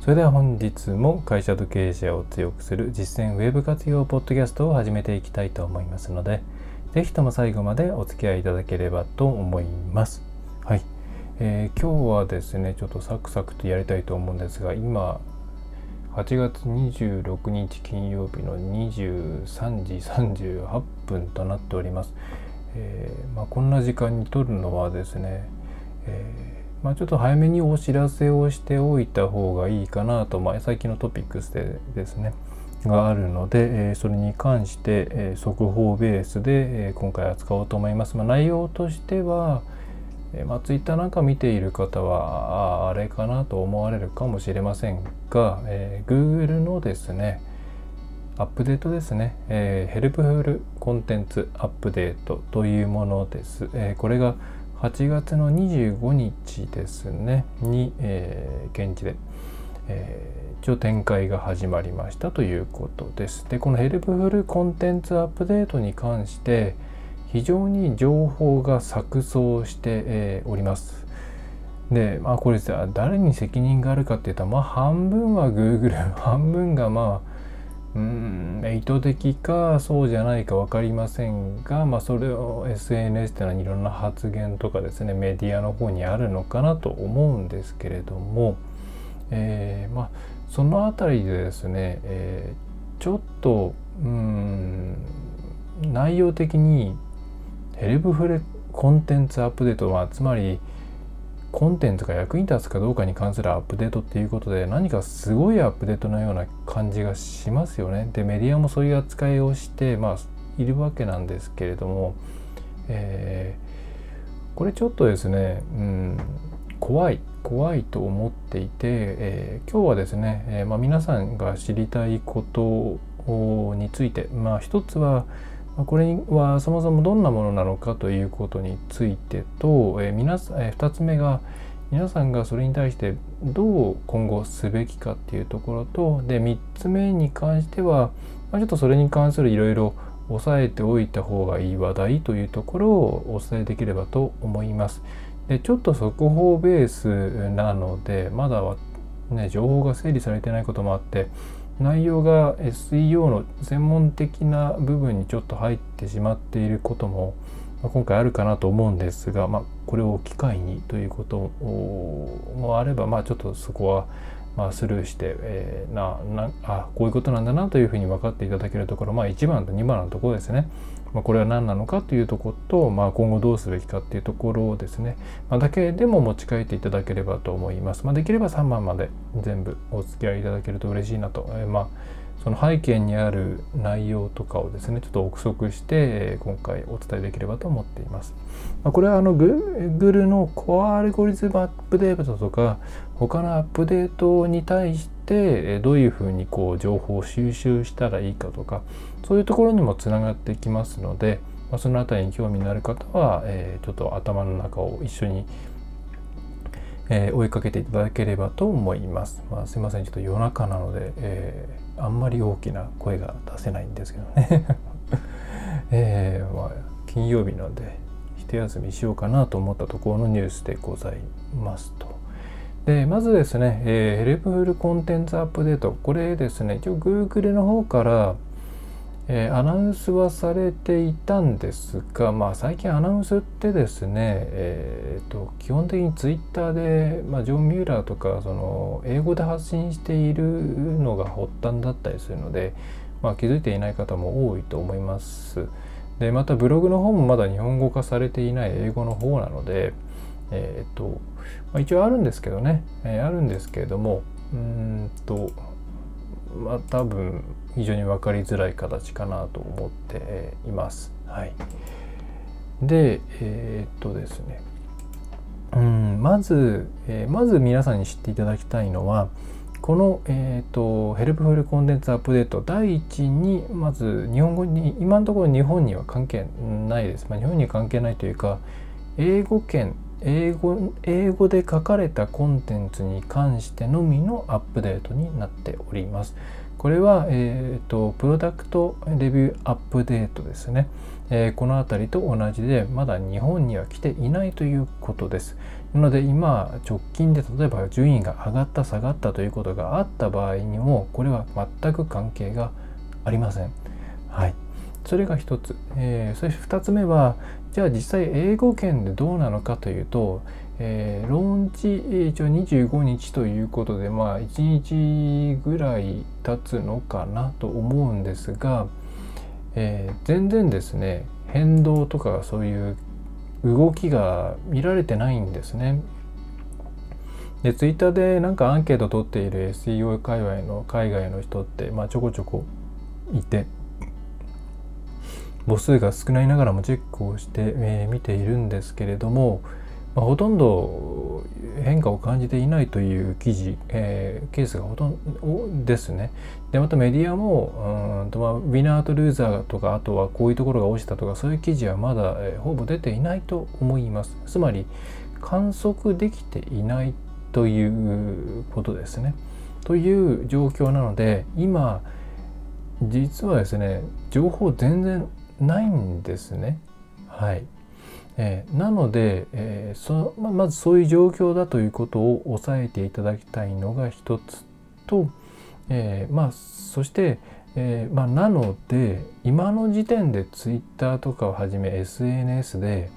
それでは本日も会社と経営者を強くする実践ウェブ活用ポッドキャストを始めていきたいと思いますのでぜひとも最後までお付き合いいただければと思います。はい。えー、今日はですねちょっとサクサクとやりたいと思うんですが今8月26日金曜日の23時38分となっております、えー、まあ、こんな時間に撮るのはですね、えー、まあ、ちょっと早めにお知らせをしておいた方がいいかなと、まあ、最近のトピックスでですねがあるので、えそれに関して、え速報ベースで、え今回扱おうと思います。まあ、内容としては、えまあ、ツイッターなんか見ている方はああれかなと思われるかもしれませんが、えー、Google のですねアップデートですね、えー、 Helpful Content Update というものです。えー、これが8月の25日ですねに、えー、現地で、えー、一応展開が始まりましたということです。でこの Helpful Content Update に関して非常に情報が錯綜して、えー、おります。で、まあこれさ、誰に責任があるかっていうと、まあ半分は Google、半分がまあ、うん、意図的かそうじゃないか分かりませんが、まあそれを SNS っていうのはいろんな発言とかですね、メディアの方にあるのかなと思うんですけれども、えー、まあそのあたりでですね、えー、ちょっと、うん、内容的にヘルプフレコンテンツアップデートはつまりコンテンツが役に立つかどうかに関するアップデートっていうことで何かすごいアップデートのような感じがしますよね。でメディアもそういう扱いをしてまあいるわけなんですけれども、えー、これちょっとですね、うん、怖い怖いと思っていて、えー、今日はですね、えー、まあ、皆さんが知りたいことについてまあ一つはこれはそもそもどんなものなのかということについてと、え、皆さえ、2つ目が皆さんがそれに対してどう今後すべきかっていうところとで3つ目に関しては、ま、ちょっとそれに関するいろいろ押さえておいた方がいい話題というところをお伝えできればと思います。でちょっと速報ベースなのでまだね情報が整理されてないこともあって内容が SEO の専門的な部分にちょっと入ってしまっていることも今回あるかなと思うんですが、まあ、これを機会にということもあれば、まあ、ちょっとそこはまあスルーして、えー、ななあこういうことなんだなというふうに分かっていただけるところ、まあ、1番と2番のところですね。まあ、これは何なのかというところと、まあ、今後どうすべきかっていうところをですね、まあ、だけでも持ち帰っていただければと思います。まあ、できれば3番まで全部お付き合いいただけると嬉しいなと。えー、まあその背景にある内容とかをですねちょっと憶測して今回お伝えできればと思っています。まあ、これはあの Google のコアアルゴリズムアップデートとか他のアップデートに対してどういうふうにこう情報を収集したらいいかとかそういうところにもつながってきますので、まあ、その辺りに興味のある方は、えー、ちょっと頭の中を一緒に、えー、追いかけていただければと思います。まあ、すいませんちょっと夜中なので、えー、あんまり大きな声が出せないんですけどね。えーまあ、金曜日なので一休みしようかなと思ったところのニュースでございますと。でまずですね、えー、ヘルプフルコンテンツアップデートこれですね一応 Google の方からえー、アナウンスはされていたんですが、まあ、最近アナウンスってですね、えーと、基本的にツイッターで、まあ、ジョン・ミューラーとかその英語で発信しているのが発端だったりするので、まあ、気づいていない方も多いと思います。でまたブログの方もまだ日本語化されていない英語の方なので、えーとまあ、一応あるんですけどね、えー、あるんですけれどもうんとまあ多分非常に分かりづらい形かなと思っています。はい、でえー、っとですね。うんまず、えー、まず皆さんに知っていただきたいのはこの、えーと、ヘルプフルコンテンツアップデート第一にまず日本語に今のところ日本には関係ないです、まあ、日本には関係ないというか英語圏英語英語で書かれたコンテンツに関してのみのアップデートになっております。これは、えーと、プロダクトレビューアップデートですね、えー、この辺りと同じでまだ日本には来ていないということです。なので今直近で例えば順位が上がった下がったということがあった場合にもこれは全く関係がありません。はい。それが一つ。えー、そして二つ目はじゃあ実際英語圏でどうなのかというと、えー、ローンチ一応25日ということでまあ1日ぐらい経つのかなと思うんですが、えー、全然ですね変動とかそういう動きが見られてないんですね。でツイッターでなんかアンケート取っている SEO 界隈の海外の人って、まあ、ちょこちょこいて母数が少ないながらもチェックをして、えー、見ているんですけれども、まあ、ほとんど変化を感じていないという記事、えー、ケースがほとんどですね。でまたメディアもうんと、まあ、ウィナーとルーザーとかあとはこういうところが落ちたとかそういう記事はまだ、えー、ほぼ出ていないと思います。つまり観測できていないということですね。という状況なので今実はですね情報全然ないんですね。はい。えー、なので、えー、そままずそういう状況だということを押さえていただきたいのが一つと、えー、まあそして、えまあ、なので今の時点でツイッターとかをはじめ SNS で、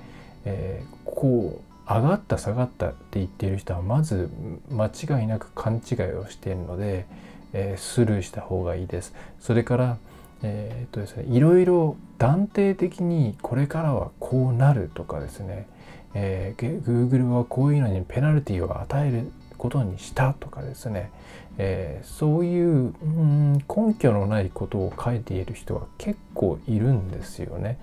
えこう上がった下がったって言っている人はまず間違いなく勘違いをしているので、えスルーした方がいいです。それからえー、っとですねいろいろ断定的にこれからはこうなるとかですね、えー、Google はこういうのにペナルティを与えることにしたとかですね、えー、そういううん根拠のないことを書いている人は結構いるんですよね。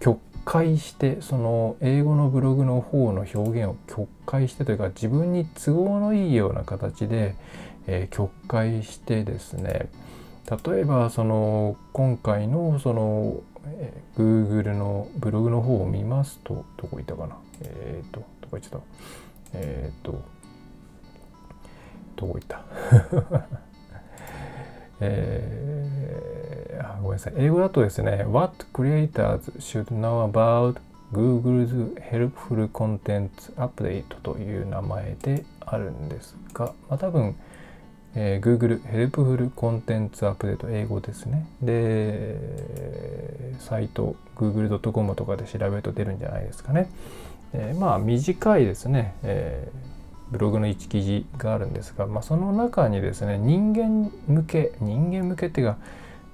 曲解してその英語のブログの方の表現を曲解してというか自分に都合のいいような形で、えー、曲解してですね例えばその今回のその、えー、Google のブログの方を見ますとどこ行ったかな？えっ、ー、とどこ行っちゃった？えっ、ー、とどこ行った？えー、あごめんなさい。英語だとですね What creators should know about Google's Helpful Content Update という名前であるんですが、まあ、多分えー、Google ヘルプフルコンテンツアップデート英語ですね。で、サイト google.com とかで調べると出るんじゃないですかね。えー、まあ短いですね、えー、ブログの1記事があるんですが、まあ、その中にですね、人間向け、人間向けっていうか、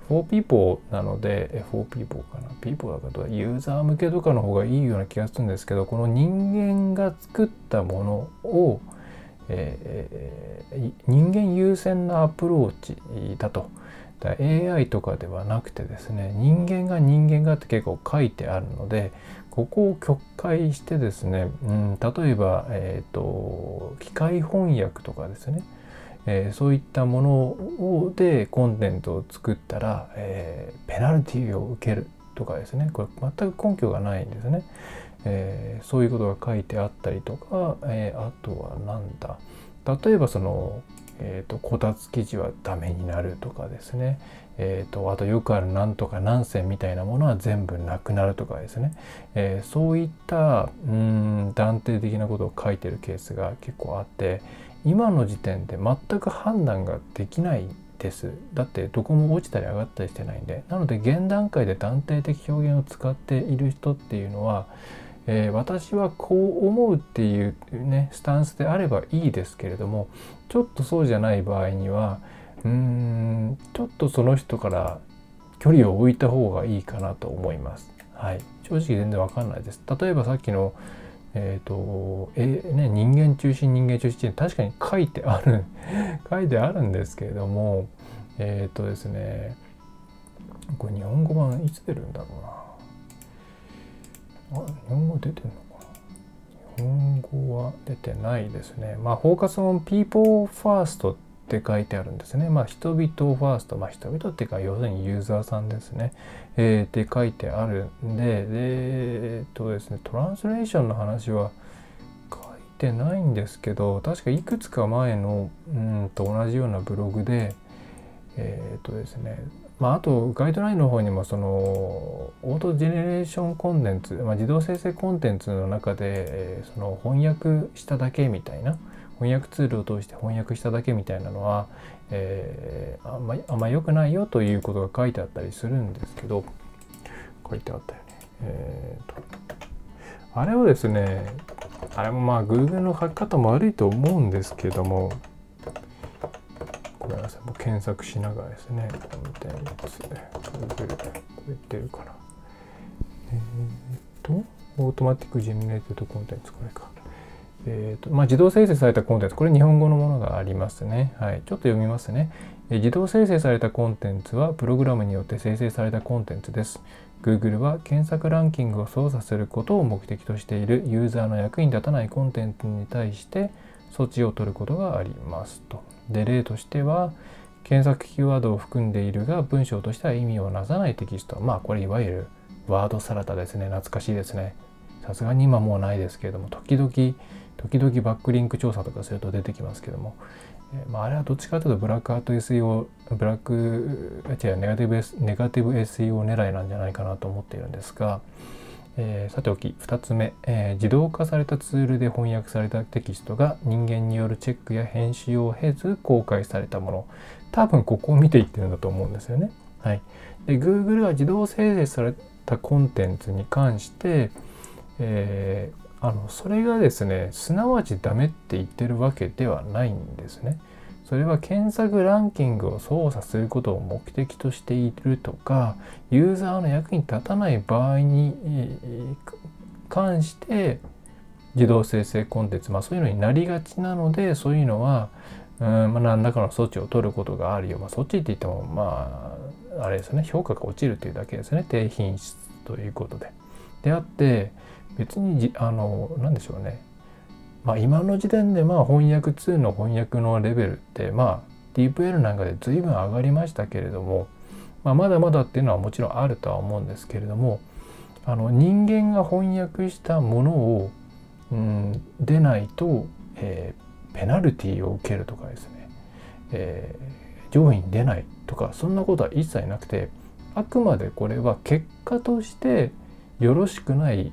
for people なので、for people かな ?people だかとユーザー向けとかの方がいいような気がするんですけど、この人間が作ったものを、えー、人間優先なアプローチだと。だ AI とかではなくてですね人間が人間がって結構書いてあるのでここを曲解してですね、うん、例えば、えーと、機械翻訳とかですね、えー、そういったものをでコンテンツを作ったら、えー、ペナルティを受けるとかですねこれ全く根拠がないんですね。えー、そういうことが書いてあったりとか、え、あとはなんだ？例えばその、えーと、こたつ記事はダメになるとかですね、えーと、あとよくあるなんとか何線みたいなものは全部なくなるとかですね、えー、そういったうん断定的なことを書いてるケースが結構あって今の時点で全く判断ができないです。だってどこも落ちたり上がったりしてないんで。なので現段階で断定的表現を使っている人っていうのはえー、私はこう思うっていうねスタンスであればいいですけれどもちょっとそうじゃない場合にはうーんちょっとその人から距離を置いた方がいいかなと思います。はい、正直全然わかんないです。例えばさっきのえーとえね、人間中心人間中心確かに書いてある 書いてあるんですけれどもえっ、ー、とですねこれ日本語版いつ出るんだろうなあ日本語出てんのかな？日本語は出てないですね。まあ、フォーカスオン People First って書いてあるんですね。まあ、人々ファースト、まあ、人々っていうか、要するにユーザーさんですね。えー、って書いてあるんで、で、えっとですね、トランスレーションの話は書いてないんですけど、確かいくつか前の、うんと同じようなブログで、えっとですね、まあ、あとガイドラインの方にもそのオートジェネレーションコンテンツ、まあ、自動生成コンテンツの中で、え、その翻訳しただけみたいな翻訳ツールを通して翻訳しただけみたいなのは、えー、あんまあんま良くないよということが書いてあったりするんですけど書いてあったよね。えーと、あれをですねあれもまあ Google の書き方も悪いと思うんですけどもめんなさいも検索しながらですねコンテンツ Google これ言ってるかなえっ、と automatically generated content これかえーとまあ、自動生成されたコンテンツ、これ日本語のものがありますね。はい、ちょっと読みますねえ。自動生成されたコンテンツはプログラムによって生成されたコンテンツです。Google は検索ランキングを操作することを目的としているユーザーの役に立たないコンテンツに対して措置を取ることがありますと。で、例としては、検索キーワードを含んでいるが文章としては意味をなさないテキスト。まあこれいわゆるワードサラダですね。懐かしいですね。さすがに今もうないですけれども、時々時々バックリンク調査とかすると出てきますけども、えー、まあ、あれはどっちかというとブラックアート SEO ブラック違うネガティブ、S、ネガティブ SEO 狙いなんじゃないかなと思っているんですが、えー、さておき2つ目、えー、自動化されたツールで翻訳されたテキストが人間によるチェックや編集を経ず公開されたもの多分ここを見ていってるんだと思うんですよね。はい、で Google は自動生成されたコンテンツに関して、えー、あのそれがですねすなわちダメって言ってるわけではないんですね。それは検索ランキングを操作することを目的としているとかユーザーの役に立たない場合に関して自動生成コンテンツ、まあ、そういうのになりがちなのでそういうのはうん、まあ、何らかの措置を取ることがあるよ、まあ、措置って言ってもまああれですね。評価が落ちるというだけですね。低品質ということで。であって別にあの何でしょうね。まあ今の時点でまあ翻訳2の翻訳のレベルってまあ DeepL なんかで随分上がりましたけれども、まあ、まだまだっていうのはもちろんあるとは思うんですけれどもあの人間が翻訳したものを、うん、出ないと、えー、ペナルティーを受けるとかですね、えー、上位に出ないとかそんなことは一切なくてあくまでこれは結果としてよろしくない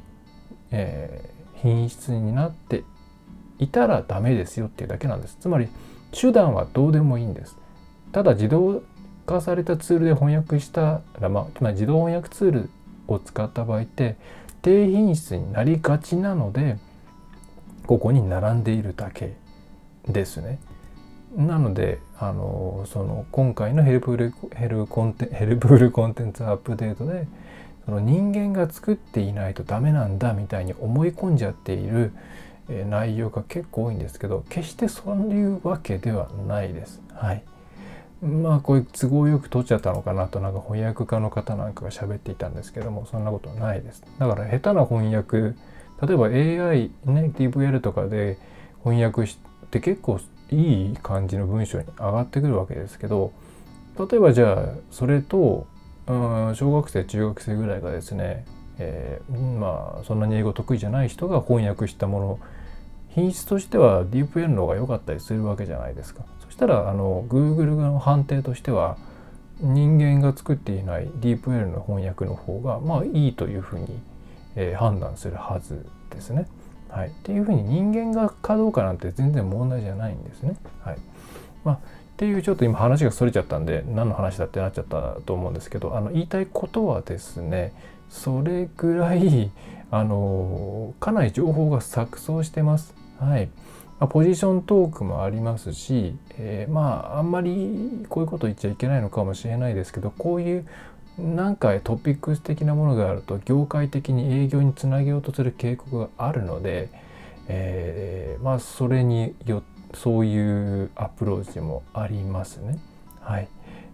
えー、品質になっていたらダメですよっていうだけなんです。つまり手段はどうでもいいんです。ただ自動化されたツールで翻訳したら、まあ、自動翻訳ツールを使った場合って低品質になりがちなのでここに並んでいるだけですね。なのであのその今回のヘルプルヘルコンテヘルプルコンテンツアップデートでその人間が作っていないとダメなんだみたいに思い込んじゃっている内容が結構多いんですけど決してそういうわけではないです。はい。まあこういう都合よく取っちゃったのかなとなんか翻訳家の方なんかが喋っていたんですけどもそんなことはないです。だから下手な翻訳例えば AI ね DVL とかで翻訳して結構いい感じの文章に上がってくるわけですけど例えばじゃあそれとうん小学生中学生ぐらいがですね、えー、まあそんなに英語得意じゃない人が翻訳したもの品質としては DeepL の方が良かったりするわけじゃないですか。そしたらあの Google の判定としては人間が作っていない DeepL の翻訳の方がまあいいというふうに、えー、判断するはずですね。はい、っていうふうに人間がかどうかなんて全然問題じゃないんですね。はいまあっていうちょっと今話がそれちゃったんで何の話だってなっちゃったと思うんですけどあの言いたいことはですねそれぐらいあのかなり情報が錯綜してます。はい。まあ、ポジショントークもありますし、えー、まああんまりこういうこと言っちゃいけないのかもしれないですけどこういうなんかトピックス的なものがあると業界的に営業につなげようとする傾向があるので、えー、まあそれによそういうアプローチもありますね。はい。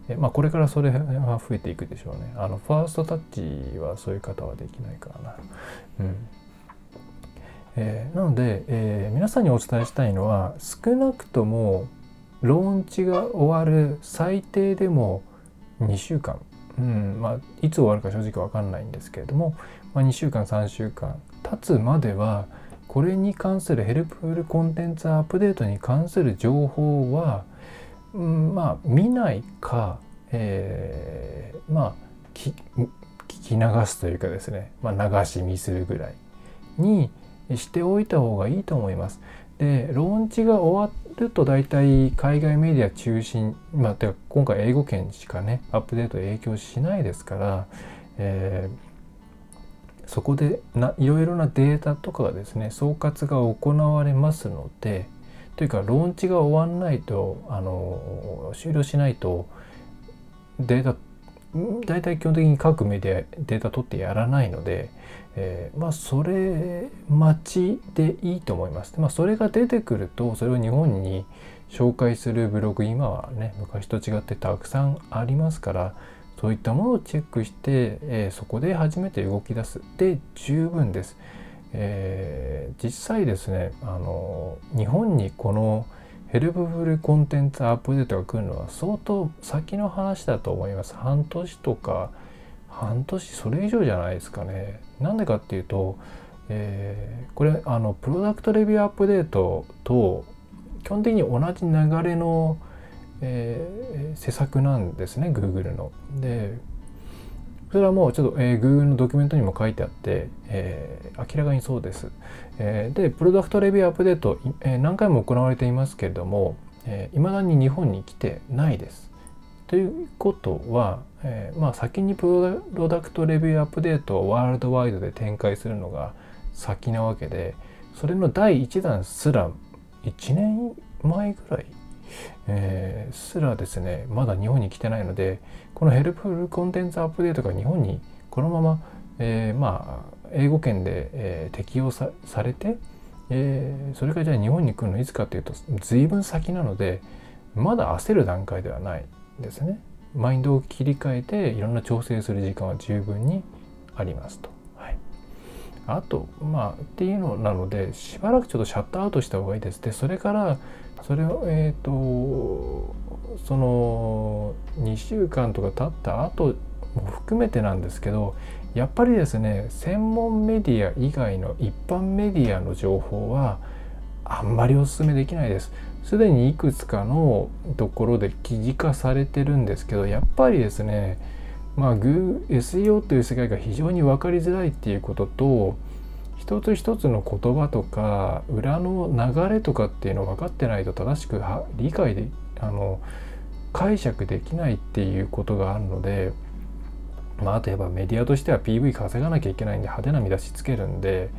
えまあ、これからそれは増えていくでしょうね。あのファーストタッチはそういう方はできないからな。うんえー、なので、えー、皆さんにお伝えしたいのは少なくともローンチが終わる最低でも2週間、うんまあ、いつ終わるか正直分かんないんですけれども、まあ、2週間3週間。経つまではこれに関するヘルプフルコンテンツアップデートに関する情報は、うん、まあ見ないか、えー、まあ聞き流すというかですね、まあ、流し見するぐらいにしておいた方がいいと思います。でローンチが終わると大体海外メディア中心、まあ、てか今回英語圏しかねアップデート影響しないですから、えー、そこでないろいろなデータとかがですね総括が行われますのでというかローンチが終わんないとあの終了しないとデータ大体基本的に各メディアデータ取ってやらないので、えー、まあそれ待ちでいいと思います。まあそれが出てくるとそれを日本に紹介するブログ今はね昔と違ってたくさんありますからそういったものをチェックして、えー、そこで初めて動き出すで十分です。えー、実際ですねあの日本にこのヘルプフルコンテンツアップデートが来るのは相当先の話だと思います。半年とか半年それ以上じゃないですかね。なんでかっていうと、えー、これあのプロダクトレビューアップデートと基本的に同じ流れの、えー、施策なんですね Google の。でそれはもうちょっと、えー、Google のドキュメントにも書いてあって、えー、明らかにそうです。えー、で、プロダクトレビューアップデート、えー、何回も行われていますけれども、えー、未だに日本に来てないです。ということは、えー、まあ先にプロダクトレビューアップデートをワールドワイドで展開するのが先なわけで、それの第1弾すら1年前ぐらい？えー、すらですねまだ日本に来てないのでこの Helpful Content Update が日本にこのまま、えー、まあ英語圏で、えー、適用されて、えー、それがじゃあ日本に来るのいつかというと随分先なのでまだ焦る段階ではないですね。マインドを切り替えていろんな調整する時間は十分にありますと。あとまあっていうのなのでしばらくちょっとシャットアウトした方がいいです。でそれからそれをえっ、ー、とその2週間とか経った後も含めてなんですけどやっぱりですね専門メディア以外の一般メディアの情報はあんまりお勧めできないです。すでにいくつかのところで記事化されてるんですけどやっぱりですねまあ SEO という世界が非常に分かりづらいっていうことと一つ一つの言葉とか裏の流れとかっていうのを分かってないと正しく理解であの解釈できないっていうことがあるのでまああとやっぱメディアとしては PV 稼がなきゃいけないんで派手な見出しつけるんで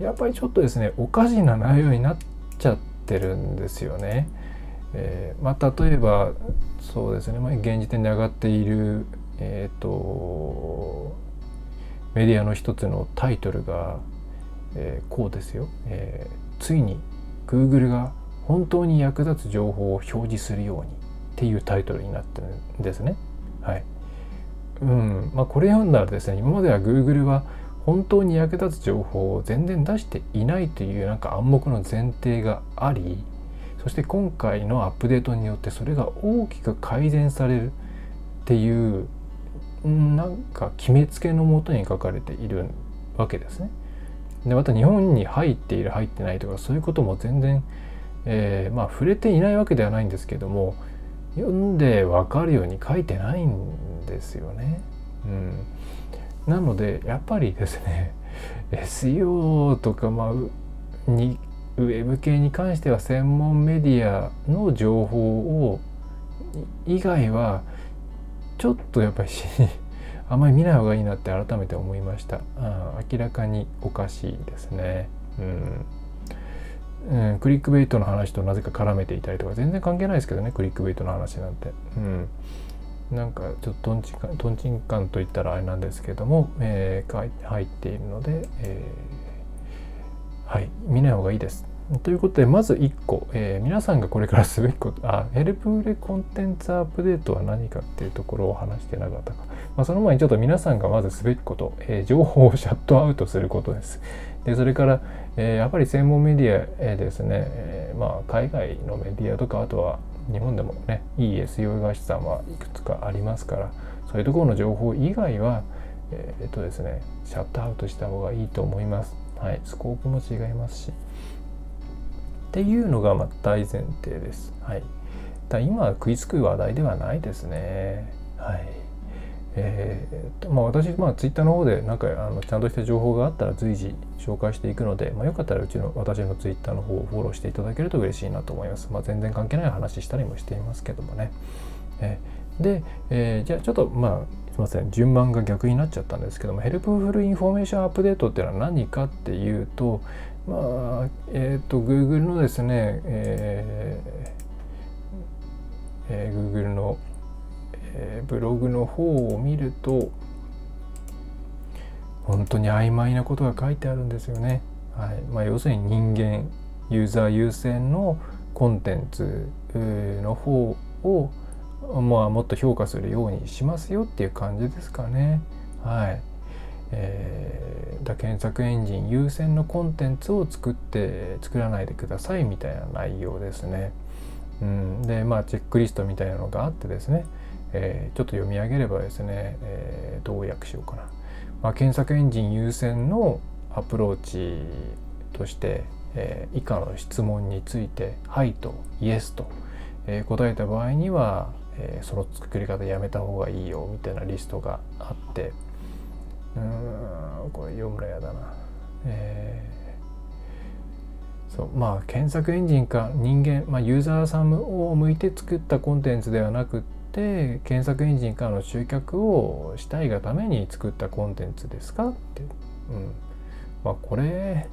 やっぱりちょっとですねおかしな内容になっちゃってるんですよね。えー、まあ、例えばそうですね、まあ、現時点で上がっているえっ、ー、とメディアの一つのタイトルがえー、こうですよ、えー、ついに Google が本当に役立つ情報を表示するようにっていうタイトルになってるんですね。はい。うんまあ、これ読んだらですね今までは Google は本当に役立つ情報を全然出していないというなんか暗黙の前提がありそして今回のアップデートによってそれが大きく改善されるっていうなんか決めつけのもとに書かれているわけですね。でまた日本に入っている入ってないとかそういうことも全然、えー、まあ触れていないわけではないんですけども読んで分かるように書いてないんですよね。うん、なのでやっぱりですね SEO とか、まあ、にウェブ系に関しては専門メディアの情報を以外はちょっとやっぱり あまり見ない方がいいなって改めて思いました。あ明らかにおかしいですね。うん、うん、クリックベイトの話となぜか絡めていたりとか全然関係ないですけどねクリックベイトの話なんて。うんなんかちょっととんちんかんとんちんかんといったらあれなんですけども、えー、入っているので、えー、はい見ない方がいいです。ということでまず1個、えー、皆さんがこれからすべきことあヘルプフルコンテンツアップデートは何かっていうところを話してなかったかまあ、その前にちょっと皆さんがまずすべきこと、えー、情報をシャットアウトすることです。でそれから、えー、やっぱり専門メディア、え、ですね、えー、まあ、海外のメディアとかあとは、日本でもねいい SEO 会社さんはいくつかありますからそういうところの情報以外はえー、っとですねシャットアウトした方がいいと思います。はい、スコープも違いますし。っていうのがま大前提です。はい。だ今食いつく話題ではないですね。はい。えー、まあ私、まあ、ツイッターの方でなんかあのちゃんとした情報があったら随時紹介していくので、まあ、よかったらうちの私のツイッターの方をフォローしていただけると嬉しいなと思います。まあ、全然関係ない話したりもしていますけどもね。えー、で、えー、じゃあちょっとまあすいません順番が逆になっちゃったんですけどもヘルプフルインフォメーションアップデートっていうのは何かっていうとまあえっ、ー、と Google のですね、えーえー、Google の、えー、ブログの方を見ると本当に曖昧なことが書いてあるんですよね。はいまあ、要するに人間ユーザー優先のコンテンツの方をまあ、もっと評価するようにしますよっていう感じですかね。はい。えー、だ検索エンジン優先のコンテンツを作って作らないでくださいみたいな内容ですね。うん、でまあチェックリストみたいなのがあってですね、えー、ちょっと読み上げればですね、えー、どう訳しようかな。まあ、検索エンジン優先のアプローチとして、えー、以下の質問について「はい」と「イエス」と、えー、答えた場合にはえー、その作り方やめた方がいいよみたいなリストがあってうんこれ読むのやだな。えー、そうまあ検索エンジンか人間、まあ、ユーザーさんを向いて作ったコンテンツではなくって検索エンジンからの集客をしたいがために作ったコンテンツですかって、うん。まあ、これ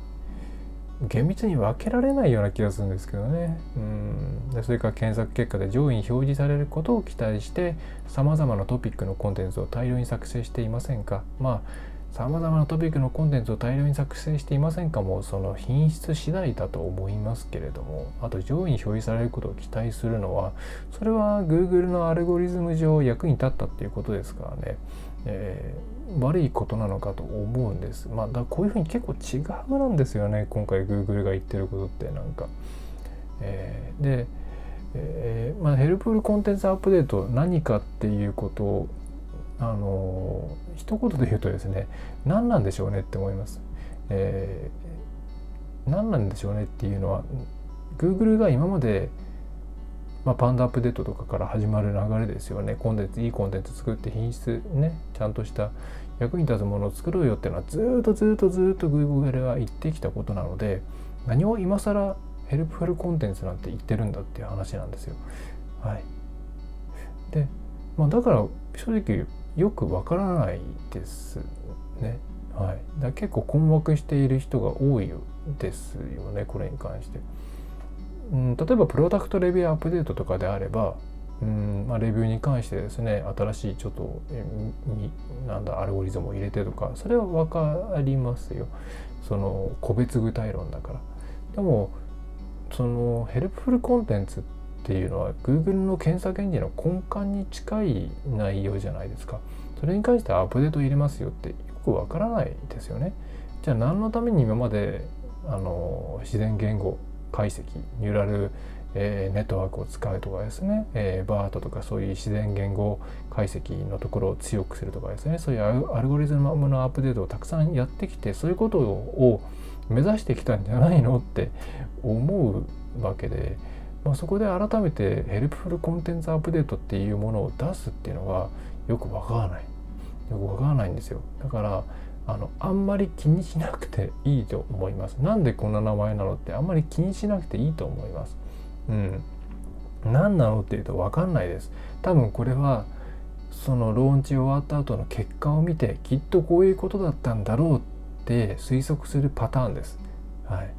厳密に分けられないような気がするんですけどね。うん。でそれから検索結果で上位に表示されることを期待してさまざまなトピックのコンテンツを大量に作成していませんか。まあさまざまなトピックのコンテンツを大量に作成していませんかもその品質次第だと思いますけれどもあと上位に表示されることを期待するのはそれは Google のアルゴリズム上役に立ったっていうことですからね、えー、悪いことなのかと思うんです。まあ、だこういうふうに結構違うなんですよね今回 Google が言ってることってなんか。えー、で、えーまあ、ヘルプルコンテンツアップデート何かっていうことをあの一言で言うとですね何なんでしょうねって思います。えー、何なんでしょうねっていうのは Google が今まで、まあ、パンダアップデートとかから始まる流れですよねコンテンツいいコンテンツ作って品質ねちゃんとした役に立つものを作ろうよっていうのはずっとずっとずっと Google が言ってきたことなので何を今更ヘルプフルコンテンツなんて言ってるんだっていう話なんですよ。はい、で、まあ、だから正直よくわからないですね。はい、だ結構困惑している人が多いですよねこれに関して。うん、例えばプロダクトレビューアップデートとかであれば、うんまあ、レビューに関してですね新しいちょっとなんだアルゴリズムを入れてとかそれは分かりますよその個別具体論だから。でもそのヘルプフルコンテンツっていうのは Google の検索エンジンの根幹に近い内容じゃないですか。それに関してアップデート入れますよってよくわからないですよね。じゃあ何のために今まであの自然言語解析ニューラル、えー、ネットワークを使うとかですね、えー、バートとかそういう自然言語解析のところを強くするとかですねそういうアルゴリズムのアップデートをたくさんやってきてそういうことを目指してきたんじゃないのって思うわけで、まあ、そこで改めてヘルプフルコンテンツアップデートっていうものを出すっていうのがよくわからない。よくわからないんですよ。だからあのあんまり気にしなくていいと思います。なんでこんな名前なのってあんまり気にしなくていいと思います。うん。何なのっていうと分かんないです。多分これはそのローンチ終わった後の結果を見てきっとこういうことだったんだろうって推測するパターンです。はい、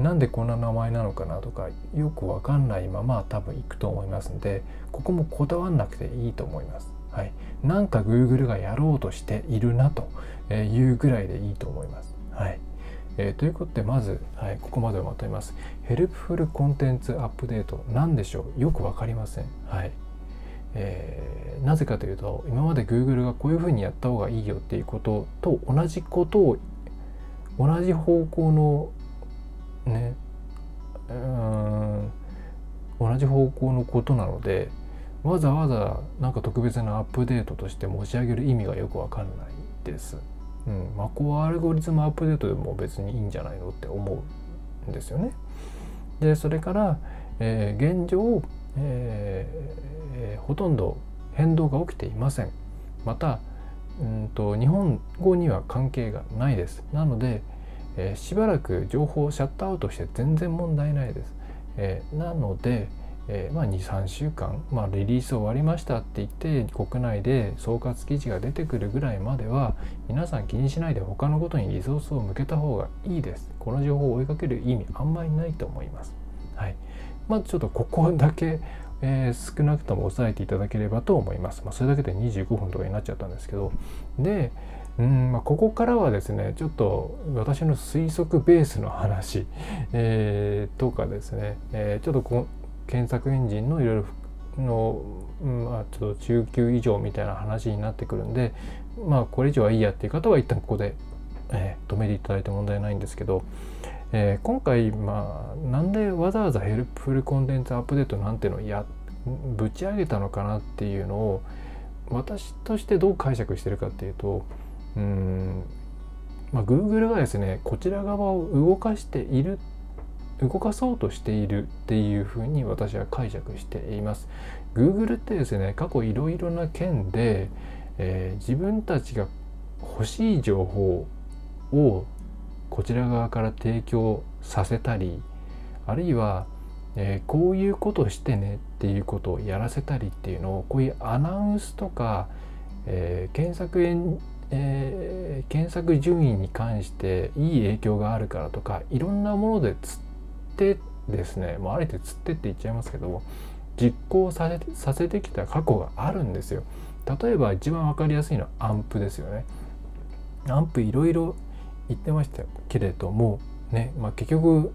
なんでこんな名前なのかなとかよくわかんないまま多分いくと思いますんでここもこだわんなくていいと思います。はい、なんか Google がやろうとしているなというぐらいでいいと思います。はいえー、ということでまず、はい、ここまでをまとめます。ヘルプフルコンテンツアップデート何でしょう？よく分かりません。はいえー、なぜかというと今まで Google がこういうふうにやった方がいいよっていうことと同じことを同じ方向のねうん同じ方向のことなのでわざわざなんか特別なアップデートとして持ち上げる意味がよくわかんないです。うん、まあ、コアアルゴリズムアップデートでも別にいいんじゃないのって思うんですよね。でそれから、えー、現状、えー、ほとんど変動が起きていません。またうんと日本語には関係がないです。なので、えー、しばらく情報をシャットアウトして全然問題ないです。えー、なので、えー、まあ、23週間、まあ、リリース終わりましたって言って国内で総括記事が出てくるぐらいまでは皆さん気にしないで他のことにリソースを向けた方がいいです。この情報を追いかける意味あんまりないと思います。はい。まあ、ちょっとここだけ、えー、少なくとも押さえていただければと思います。まあ、それだけで25分とかになっちゃったんですけど。で、うんまあ、ここからはですねちょっと私の推測ベースの話、えー、とかですね、えー、ちょっとこ検索エンジンのいろいろの、まあ、ちょっと中級以上みたいな話になってくるんでまあこれ以上はいいやっていう方は一旦ここで、えー、止めていただいて問題ないんですけど、えー、今回まあなんでわざわざヘルプフルコンテンツアップデートなんていうのをやぶち上げたのかなっていうのを私としてどう解釈してるかっていうとうんまあ Google がですねこちら側を動かしている動かそうとしているっていうふうに私は解釈しています。Google ってですね過去いろいろな件で、えー、自分たちが欲しい情報をこちら側から提供させたりあるいは、えー、こういうことしてねっていうことをやらせたりっていうのをこういうアナウンスとか、えー、検索エンえー、検索順位に関していい影響があるからとかいろんなものでつってですねもうあえて釣ってって言っちゃいますけども実行させさせてきた過去があるんですよ。例えば一番分かりやすいのはアンプですよね。アンプいろいろ言ってましたけれどもね、まあ、結局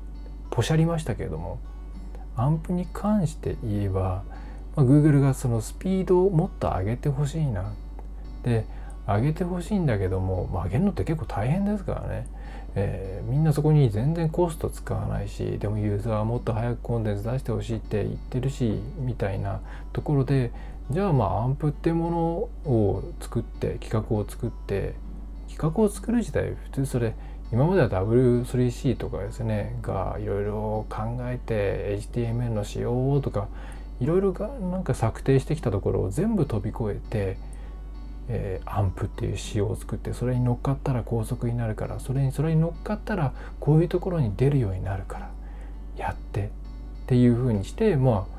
ポシャりましたけれどもアンプに関して言えば、まあ、Google がそのスピードをもっと上げてほしいなで上げてほしいんだけども、まあ、上げるのって結構大変ですからね。えー、みんなそこに全然コスト使わないしでもユーザーはもっと早くコンテンツ出してほしいって言ってるしみたいなところでじゃあまあアンプってものを作って企画を作って企画を作る自体普通それ今までは W3C とかですねがいろいろ考えて HTML の仕様とかいろいろなんか策定してきたところを全部飛び越えてえー、アンプっていう仕様を作ってそれに乗っかったら高速になるからそれにそれに乗っかったらこういうところに出るようになるからやってっていうふうにしてまあ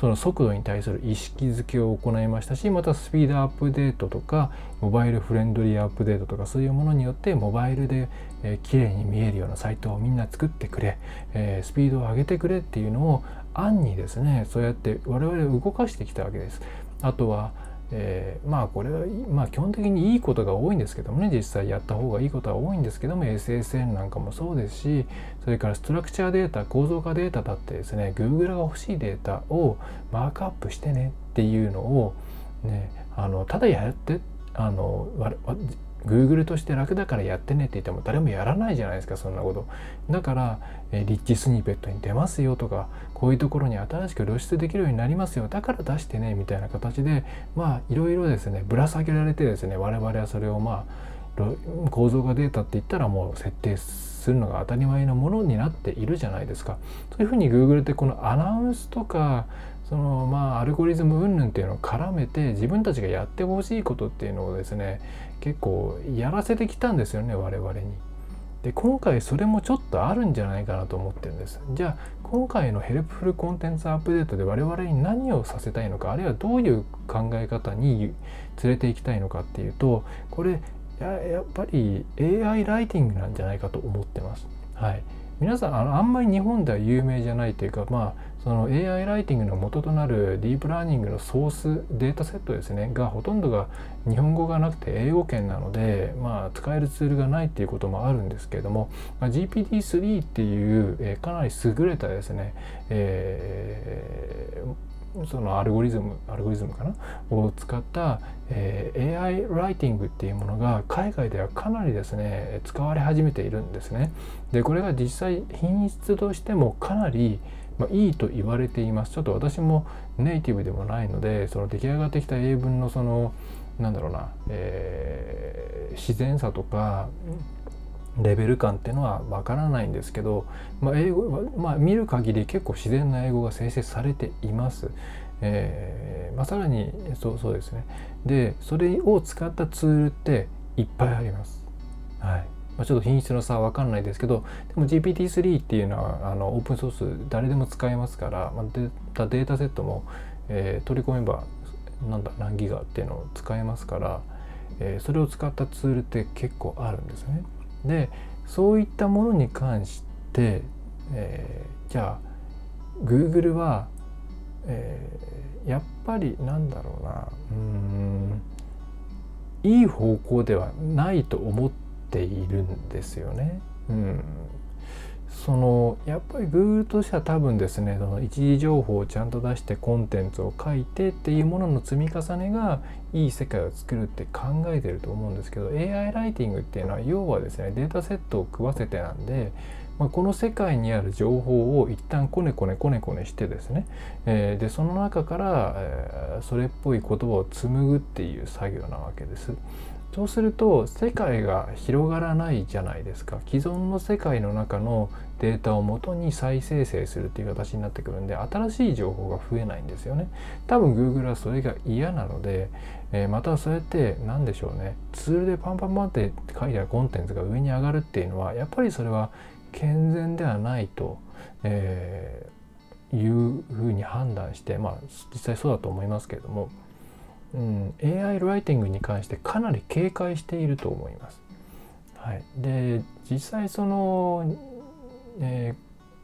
その速度に対する意識づけを行いましたしまたスピードアップデートとかモバイルフレンドリーアップデートとかそういうものによってモバイルで、えー、綺麗に見えるようなサイトをみんな作ってくれ、えー、スピードを上げてくれっていうのを暗にですねそうやって我々動かしてきたわけです。あとはえ、まあこれは、まあ、基本的にいいことが多いんですけどもね実際やった方がいいことは多いんですけども SSN なんかもそうですしそれからストラクチャーデータ構造化データだってですね Google が欲しいデータをマークアップしてねっていうのを、ね、あのただやってあの Google として楽だからやってねって言っても誰もやらないじゃないですかそんなこと。だから、えリッチスニペットに出ますよとかこういうところに新しく露出できるようになりますよだから出してねみたいな形でまあいろいろですねぶら下げられてですね我々はそれをまあ構造化データって言ったらもう設定するのが当たり前のものになっているじゃないですか。そういうふうに Google ってこのアナウンスとかそのまあアルゴリズム云々っていうのを絡めて自分たちがやってほしいことっていうのをですね結構やらせてきたんですよね我々に。で今回それもちょっとあるんじゃないかなと思ってるんです。じゃあ今回のヘルプフルコンテンツアップデートで我々に何をさせたいのかあるいはどういう考え方に連れていきたいのかっていうとこれややっぱり AI ライティングなんじゃないかと思ってます。はい、皆さんあのあんまり日本では有名じゃないというかまあその AI ライティングの元となるディープラーニングのソースデータセットですねがほとんどが日本語がなくて英語圏なので、まあ、使えるツールがないっていうこともあるんですけれども、まあ、GPT-3 っていう、えー、かなり優れたですね、えーそのアルゴリズムアルゴリズムかな？を使った、えー、AI ライティングっていうものが海外ではかなりですね使われ始めているんですね。でこれが実際品質としてもかなりまあ、いいと言われていますちょっと私もネイティブでもないのでその出来上がってきた英文のそのなんだろうな、えー、自然さとかレベル感っていうのはわからないんですけど、まあ、英語まあ、見る限り結構自然な英語が生成されています。えーまあ、さらにそうそうですねでそれを使ったツールっていっぱいあります。はいまあ、ちょっと品質の差は分かんないですけどでも GPT-3 っていうのはあのオープンソース誰でも使えますから、まあ、データデータセットも、えー、取り込めばなんだ何ギガっていうのを使えますから、えー、それを使ったツールって結構あるんですね。でそういったものに関して、えー、じゃあ Google は、えー、やっぱりなんだろうなうんいい方向ではないと思っているんですよね。うん、そのやっぱり Google としては多分ですねその一時情報をちゃんと出してコンテンツを書いてっていうものの積み重ねがいい世界を作るって考えてると思うんですけど AI ライティングっていうのは要はですねデータセットを食わせてなんで、まあ、この世界にある情報を一旦コネコネコネコネしてですね、えー、でその中から、えー、それっぽい言葉を紡ぐっていう作業なわけです。そうすると世界が広がらないじゃないですか。既存の世界の中のデータをもとに再生成するっていう形になってくるんで新しい情報が増えないんですよね。多分 Google はそれが嫌なので、えー、またそうやって何でしょうね。ツールでパンパンパンって書いてあるコンテンツが上に上がるっていうのはやっぱりそれは健全ではないと、えー、いうふうに判断してまあ実際そうだと思いますけれども。うん、AI ライティングに関してかなり警戒していると思います。はい、で実際その、え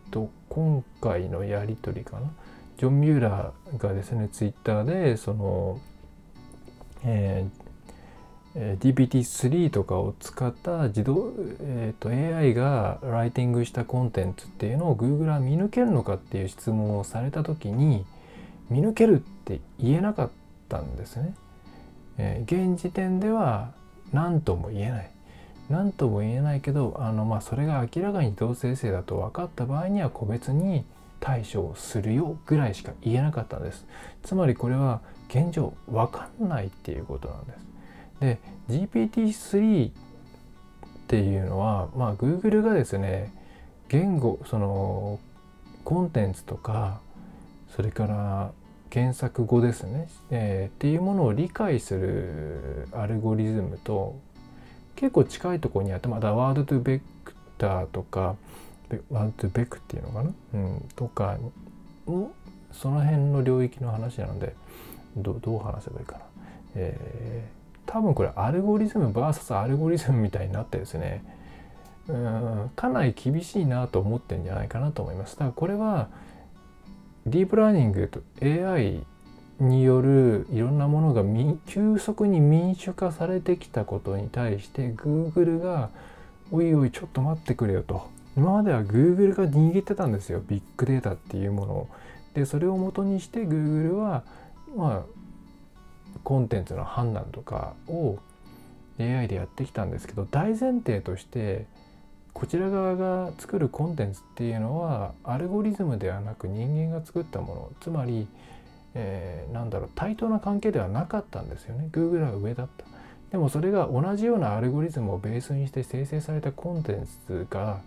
ー、と今回のやり取りかな？ジョン・ミューラーがですねツイッターでその、えー、GPT-3 とかを使った自動、えーと、と AI がライティングしたコンテンツっていうのを Google は見抜けるのかっていう質問をされた時に見抜けるって言えなかったったんですね。えー、現時点では何とも言えない。何とも言えないけどあの、まあ、それが明らかに同性性だと分かった場合には個別に対処するよぐらいしか言えなかったんです。つまりこれは現状分かんないっていうことなんです。で GPT-3 っていうのは、まあ、Google がですね言語そのコンテンツとかそれから検索語ですね、えー、っていうものを理解するアルゴリズムと結構近いところにあってまだワードトゥベクターとかワードトゥベクっていうのかな、うん、とかその辺の領域の話なのでどう話せばいいかな。えー、多分これアルゴリズム VS アルゴリズムみたいになってですねうんかなり厳しいなと思ってんじゃないかなと思います。だからこれはディープラーニングと AI によるいろんなものが急速に民主化されてきたことに対して Google が「おいおいちょっと待ってくれよ」と今までは Google が握ってたんですよビッグデータっていうものを。でそれをもとにして Google はまあコンテンツの判断とかを AI でやってきたんですけど大前提としてこちら側が作るコンテンツっていうのはアルゴリズムではなく人間が作ったもの。つまり、えー、なんだろう対等な関係ではなかったんですよね。Google が上だった。でもそれが同じようなアルゴリズムをベースにして生成されたコンテンツが、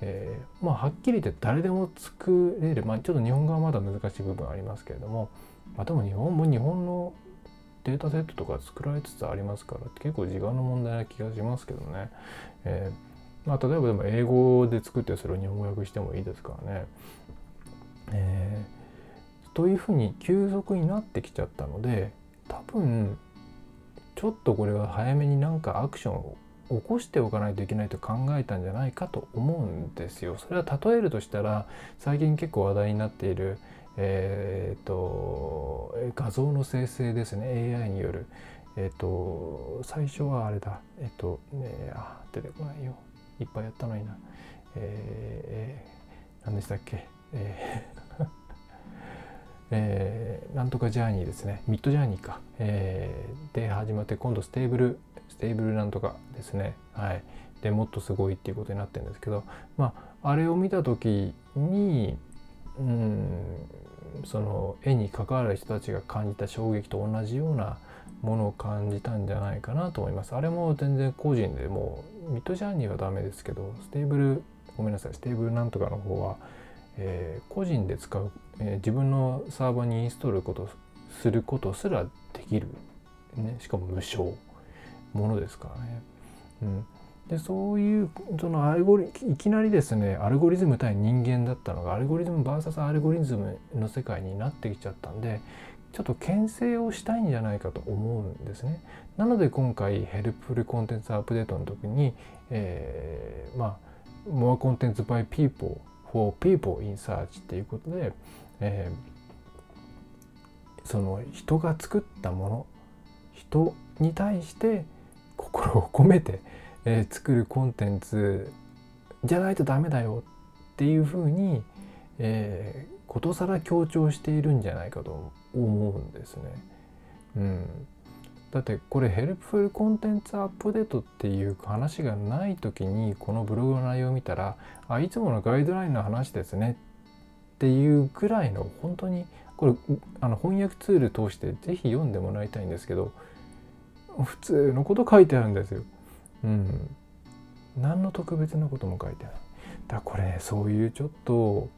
えー、まあはっきり言って誰でも作れる。まあちょっと日本語はまだ難しい部分ありますけれどもまあでも日本も日本のデータセットとか作られつつありますから結構時間の問題な気がしますけどね、えーまあ、例えばでも英語で作ってそれを日本語訳してもいいですからね。えー、というふうに急速になってきちゃったので多分ちょっとこれは早めになんかアクションを起こしておかないといけないと考えたんじゃないかと思うんですよ。それは例えるとしたら最近結構話題になっている、えーと、画像の生成ですね AI による。えっ、と最初はあれだえっ、とねあ出てこないよ。いっぱいやったのにな。えー、何でしたっけ、えー えー、なんとかジャーニーですね。ミッドジャーニーか。えー、で始まって今度ステーブル、ステーブルなんとかですね。はい。でもっとすごいっていうことになってるんですけど、まあ、あれを見た時に、うんその絵に関わる人たちが感じた衝撃と同じようなものを感じたんじゃないかなと思います。あれも全然個人でもうミッドジャーニーはダメですけどステーブルごめんなさいステーブルなんとかの方は、えー、個人で使う、えー、自分のサーバーにインストールことすることすらできる、ね、しかも無償ものですからね。うん、でそういうそのアルゴリいきなりですねアルゴリズム対人間だったのがアルゴリズム VS アルゴリズムの世界になってきちゃったんでちょっと牽制をしたいんじゃないかと思うんですね。なので今回ヘルプフルコンテンツアップデートの時に、えー、まあ More Contents by People for People in Search っていうことで、えー、その人が作ったもの人に対して心を込めて、えー、作るコンテンツじゃないとダメだよっていうふうに、えー、ことさら強調しているんじゃないかと思うんですね。うん、だってこれヘルプフルコンテンツアップデートっていう話がない時にこのブログの内容を見たらあいつものガイドラインの話ですねっていうぐらいの本当にこれあの翻訳ツール通して是非読んでもらいたいんですけど普通のこと書いてあるんですよ。うん。何の特別なことも書いてない。だからこれ、そういうちょっと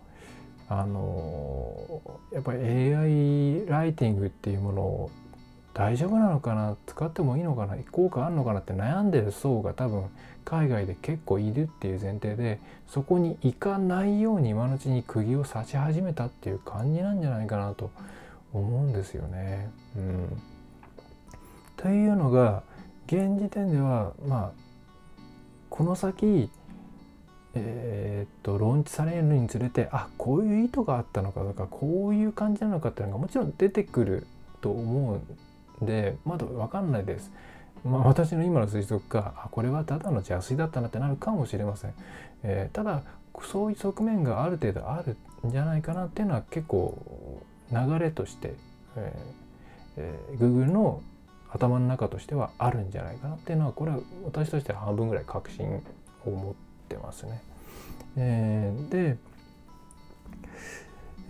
あのやっぱり AI ライティングっていうものを大丈夫なのかな？使ってもいいのかな？効果あるのかなって悩んでる層が多分海外で結構いるっていう前提でそこに行かないように今のうちに釘を刺し始めたっていう感じなんじゃないかなと思うんですよね。うん、というのが現時点ではまあこの先えー、っとローンチされるにつれてあこういう意図があったのかとかこういう感じなのかっていうのがもちろん出てくると思うんでまだ分かんないです。まあ、私の今の推測があこれはただの邪推だったなってなるかもしれません。えー、ただそういう側面がある程度あるんじゃないかなっていうのは結構流れとして、えーえー、Google の頭の中としてはあるんじゃないかなっていうのはこれは私としては半分ぐらい確信を持っててますね。えー、で、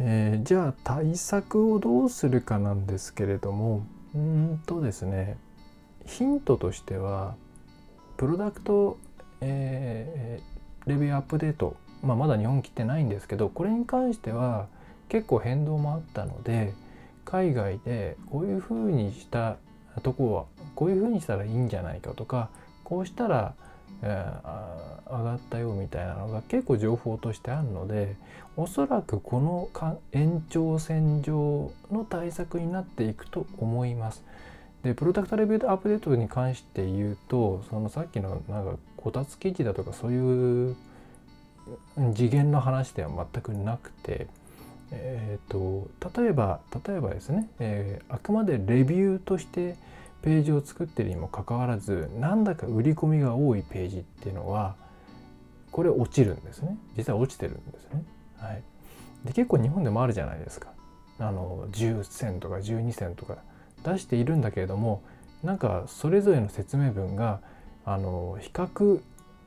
えー、じゃあ対策をどうするかなんですけれどもうんとですねヒントとしてはプロダクト、えー、レビューアップデート、まあ、まだ日本来てないんですけどこれに関しては結構変動もあったので海外でこういうふうにしたとこはこういうふうにしたらいいんじゃないかとかこうしたら、えー、上がったよみたいなのが結構情報としてあるのでおそらくこの延長線上の対策になっていくと思います。でプロダクトレビューアップデートに関して言うとそのさっきのなんかこたつ記事だとかそういう次元の話では全くなくてえーと、例えば例えばですね、えー、あくまでレビューとしてページを作ってるにもかかわらずなんだか売り込みが多いページっていうのはこれ落ちるんですね実は落ちてるんですね。はい、で結構日本でもあるじゃないですか。あの10銭とか12銭とか出しているんだけれどもなんかそれぞれの説明文があの比較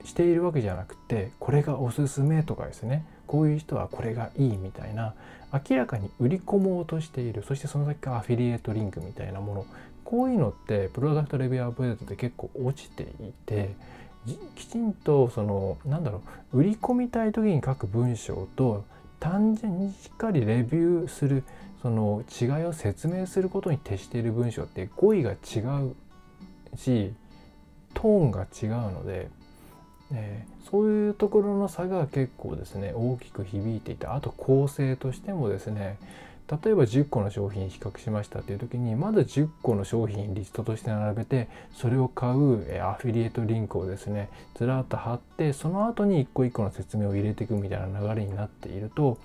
しているわけじゃなくてこれがおすすめとかですねこういう人はこれがいいみたいな明らかに売り込もうとしているそしてその先からアフィリエイトリンクみたいなものこういうのってプロダクトレビューアップデートで結構落ちていてきちんとそのなんだろう売り込みたい時に書く文章と単純にしっかりレビューするその違いを説明することに徹している文章って語彙が違うしトーンが違うのでえー、そういうところの差が結構ですね大きく響いていたあと構成としてもですね例えば10個の商品比較しましたっていう時にまず10個の商品リストとして並べてそれを買うアフィリエイトリンクをですねずらっと貼ってその後に一個一個の説明を入れていくみたいな流れになっていると、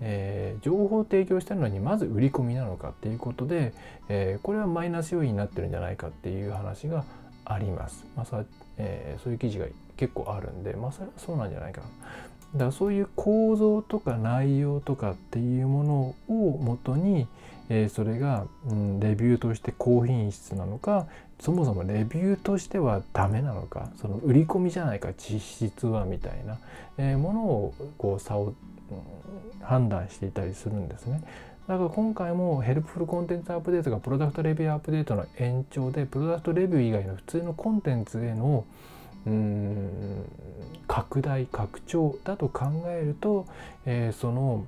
えー、情報を提供してるのにまず売り込みなのかっていうことで、えー、これはマイナス要因になってるんじゃないかっていう話があります。まあさえー、そういう記事が結構あるんでまあそれはそうなんじゃないかな。だからそういう構造とか内容とかっていうものをもとに、えー、それが、うん、レビューとして高品質なのかそもそもレビューとしてはダメなのかその売り込みじゃないか実質はみたいな、えー、ものをこう差を判断していたりするんですね。だから今回もヘルプフルコンテンツアップデートがプロダクトレビューアップデートの延長でプロダクトレビュー以外の普通のコンテンツへのうん拡大拡張だと考えると、えー、その、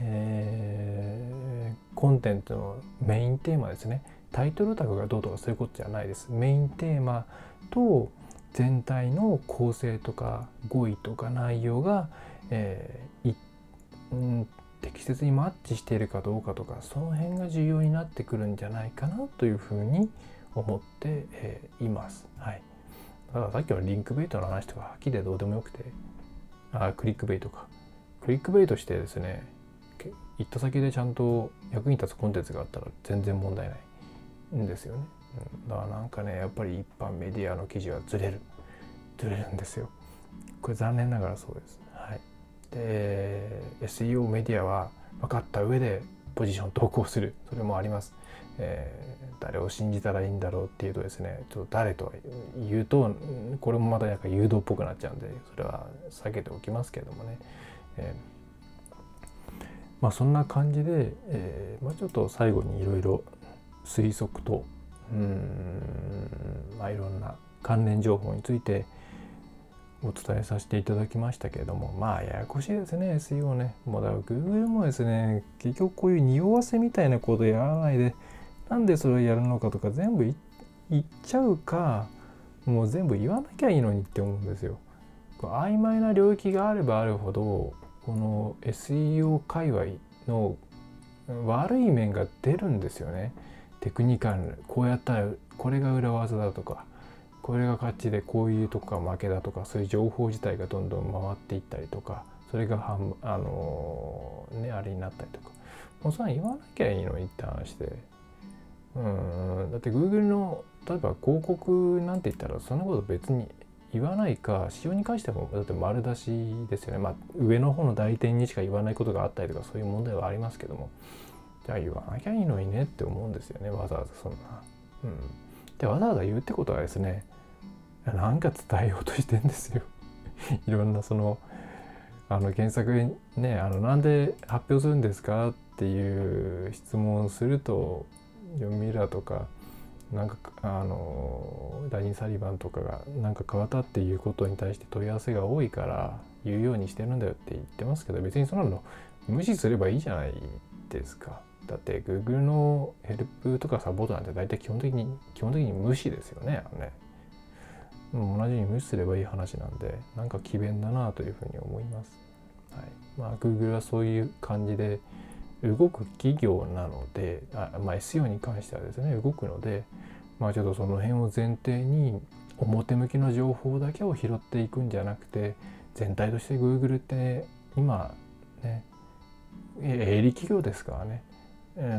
えー、コンテンツのメインテーマですね。タイトルタグがどうとかそういうことじゃないです。メインテーマと全体の構成とか語彙とか内容が、えーうん、適切にマッチしているかどうかとかその辺が重要になってくるんじゃないかなというふうに思って、えー、います。はい、だからさっきのリンクベイトの話とかはっきりでどうでもよくてあクリックベイトかクリックベイトしてですね行った先でちゃんと役に立つコンテンツがあったら全然問題ないんですよね。だからなんかねやっぱり一般メディアの記事はずれるずれるんですよ。これ残念ながらそうです。はい、で SEO メディアは分かった上でポジション投稿するそれもあります。えー、誰を信じたらいいんだろうっていうとですねちょっと誰と言うとこれもまたなんか誘導っぽくなっちゃうんでそれは避けておきますけれどもね、えー、まあそんな感じで、えーまあ、ちょっと最後にいろいろ推測とうんまあいろんな関連情報についてお伝えさせていただきましたけれどもまあややこしいですね SEO ね。もうだから Google もですね結局こういう匂わせみたいなことやらないでなんでそれをやるのかとか全部言っちゃうかもう全部言わなきゃいいのにって思うんですよ。曖昧な領域があればあるほどこの SEO 界隈の悪い面が出るんですよね。テクニカルこうやったらこれが裏技だとかこれが勝ちでこういうとこが負けだとかそういう情報自体がどんどん回っていったりとかそれがはんあのー、ねあれになったりとかもうそれは言わなきゃいいのにって話でうん。だって Google の例えば広告なんて言ったらそんなこと別に言わないか使用に関してもだって丸出しですよね。まあ上の方の代理店にしか言わないことがあったりとかそういう問題はありますけども。じゃあ言わなきゃいいのにねって思うんですよねわざわざそんな。うん、でわざわざ言うってことはですねなんか伝えようとしてんですよ。いろんなそのあの検索ねあのなんで発表するんですかっていう質問をすると読みラーとかなんかあのダニー・サリバンとかがなんか変わったっていうことに対して問い合わせが多いから言うようにしてるんだよって言ってますけど別にそんなの無視すればいいじゃないですか。だって Google のヘルプとかサポートなんて大体基本的に基本的に無視ですよね。あのね同じに無視すればいい話なんでなんか詭弁だなというふうに思います。はい、まあ Google はそういう感じで動く企業なのであ、まあ、SEO に関してはですね動くのでまあちょっとその辺を前提に表向きの情報だけを拾っていくんじゃなくて全体として Google って今ね営利企業ですからね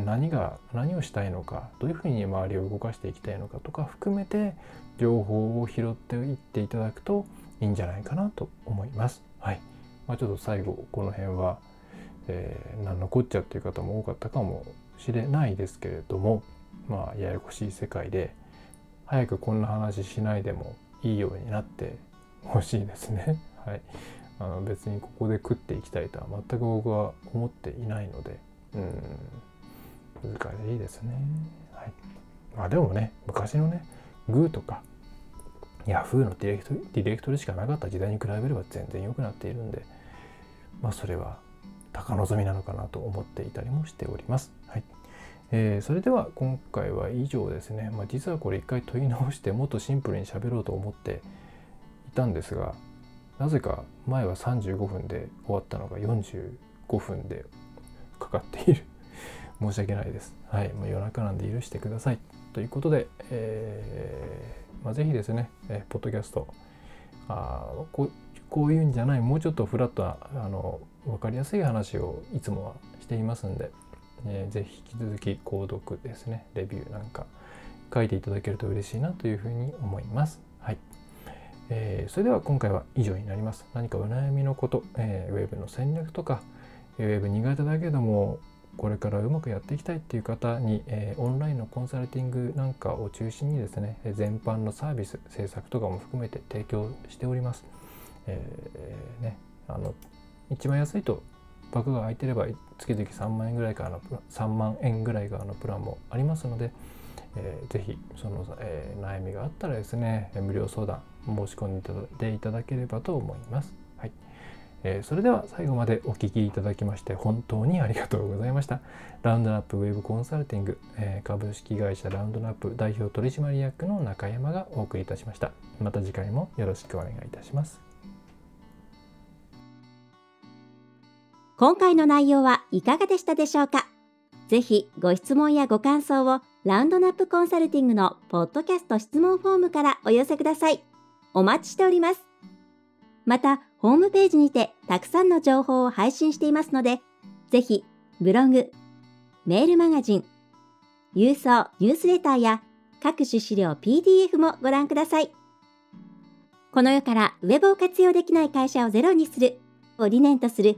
何が何をしたいのかどういうふうに周りを動かしていきたいのかとか含めて情報を拾っていっていただくといいんじゃないかなと思います。はいまあ、ちょっと最後この辺は、えー、何のこっちゃっていう方も多かったかもしれないですけれどもまあややこしい世界で早くこんな話しないでもいいようになってほしいですね。はい、あの別にここで食っていきたいとは全く僕は思っていないので。うん難しいですね。はい、まあでもね昔のねグーとか Yahoo のディレクトディレクトリしかなかった時代に比べれば全然良くなっているんでまあそれは高望みなのかなと思っていたりもしております。はいえー、それでは今回は以上ですね、まあ、実はこれ一回問い直してもっとシンプルに喋ろうと思っていたんですがなぜか前は35分で終わったのが45分でかかっている 申し訳ないです。はい、もう夜中なんで許してください。ということで、えーまあ、ぜひですね、えー、ポッドキャストあこうこういうんじゃないもうちょっとフラットなあの分かりやすい話をいつもはしていますんで、えー、ぜひ引き続き購読ですねレビューなんか書いていただけると嬉しいなというふうに思います。はいえー、それでは今回は以上になります。何かお悩みのこと、えー、ウェブの戦略とか、ウェブ苦手だけどもこれからうまくやっていきたいっていう方に、えー、オンラインのコンサルティングなんかを中心にですね全般のサービス制作とかも含めて提供しております。えー、ね、あの一番安いと枠が空いてれば月々3万円ぐらいからの3万円ぐらい側のプランもありますので、えー、ぜひその、えー、悩みがあったらですね無料相談申し込んでいただければと思います。はいえー、それでは最後までお聴きいただきまして本当にありがとうございました。ラウンドナップウェブコンサルティング、えー、株式会社ラウンドナップ代表取締役の中山がお送りいたしました。また次回もよろしくお願いいたします。今回の内容はいかがでしたでしょうか？ぜひご質問やご感想をラウンドナップコンサルティングのポッドキャスト質問フォームからお寄せください。お待ちしております。また、ホームページにてたくさんの情報を配信していますので、ぜひ、ブログ、メールマガジン、郵送ニュースレターや各種資料 PDF もご覧ください。この世からウェブを活用できない会社をゼロにするを理念とする